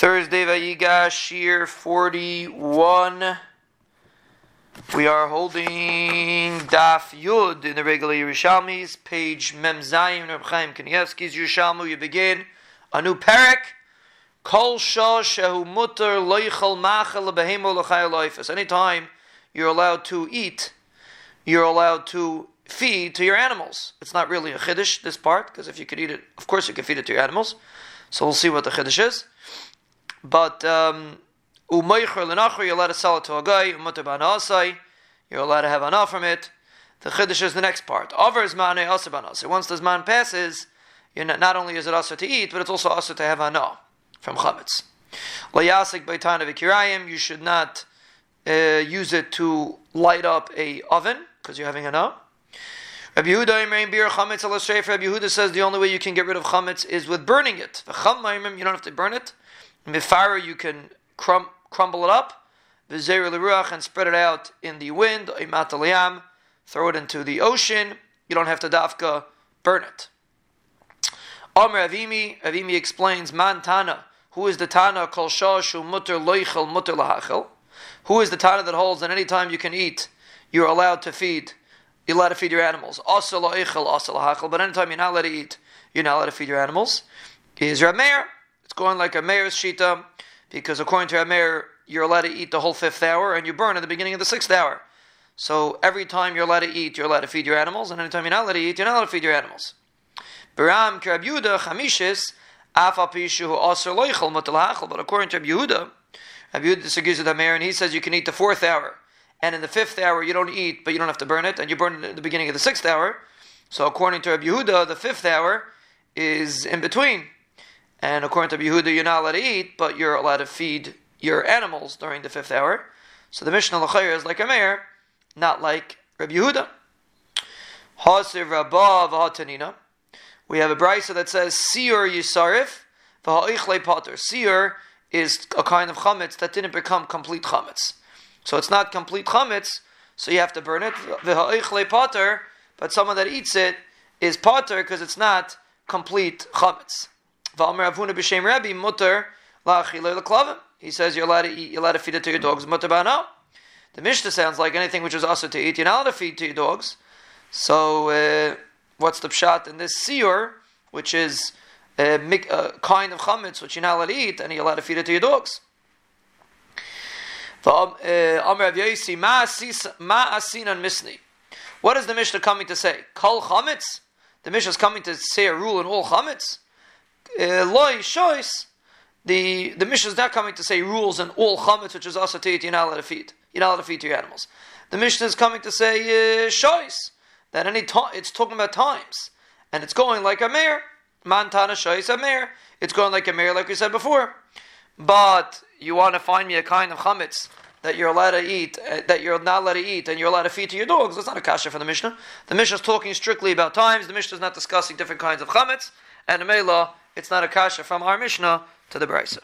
Thursday Vayigash year 41. We are holding Daf Yud in the regular Yerushalmis, page Mem Zayim, Reb Chaim Kanievsky's Yerushalmi. You begin a new parak. Kol shah shehu mutter loichel machel behemo loifas. Anytime you're allowed to eat, you're allowed to feed to your animals. It's not really a chiddush, this part, because if you could eat it, of course you can feed it to your animals. So we'll see what the chiddush is. But um, you're allowed to sell it to a guy. You're allowed to have anah from it. The chiddush is the next part. Over is mane asa banasai. Once this man passes, you're not, not only is it asa to eat, but it's also asa to have anah from chametz. Layasik baitan of you should not uh, use it to light up a oven because you're having anah. Rabbi Yehuda bir chametz al Rabbi Yehuda says the only way you can get rid of chametz is with burning it. You don't have to burn it. Mifara, you can crum- crumble it up. V'zer l'ruach, and spread it out in the wind. Imat throw it into the ocean. You don't have to dafka burn it. Omer Avimi, Avimi explains, Man Tana, who is the Tana, kol shashu mutter loichel mutter lahachel? Who is the Tana that holds that any time you can eat, you're allowed to feed, you're allowed to feed your animals. Asa loichel, asa lahachel, but anytime you're not allowed to eat, you're not allowed to feed your animals. Is Rameir, it's going like a Meir's shita, because according to a Meir, you're allowed to eat the whole fifth hour and you burn at the beginning of the sixth hour. So every time you're allowed to eat, you're allowed to feed your animals, and anytime you're not allowed to eat, you're not allowed to feed your animals. But according to Rabbi Yehuda, Rabbi Yehuda disagrees with Amir, and he says you can eat the fourth hour, and in the fifth hour you don't eat, but you don't have to burn it, and you burn it at the beginning of the sixth hour. So according to Rabbi Yehuda, the fifth hour is in between. And according to Yehuda, you're not allowed to eat, but you're allowed to feed your animals during the fifth hour. So the Mishnah Lachayr is like a Meir, not like Rabbi Yehuda. We have a brisa that says Siur Yisarif v'ha'ichle potter. Siur is a kind of chametz that didn't become complete chametz. So it's not complete chametz, so you have to burn it. V'ha'ichle potter, but someone that eats it is potter because it's not complete chametz. V'amer Avuna b'shem Rabbi mutter la'achile leklavim. He says you're allowed to eat, you're allowed to feed it to your dogs. Mutter ba'no. The Mishnah sounds like anything which is also to eat, you're not allowed to feed to your dogs. So uh, what's the pshat in this siur, which is a, a kind of chametz which you're not allowed to eat, and you're allowed to feed it to your dogs? Uh, what is the Mishnah coming to say? Kol chametz? The Mishnah is coming to say a rule in all chametz? Uh, loy shois, the the Mishnah is not coming to say rules in all chametz, which is also to eat, you're not allowed to feed. You're not allowed to feed to your animals. The Mishnah is coming to say uh, that any it's talking about times, and it's going like a Meir. Mantana shois a Meir. It's going like a Meir, like we said before. But you want to find me a kind of chametz that you're allowed to eat, uh, that you're not allowed to eat, and you're allowed to feed to your dogs. That's not a kasha for the Mishnah. The Mishnah is talking strictly about times. The Mishnah is not discussing different kinds of chametz, and Mela it's not a kasha from our Mishnah to the Brisa.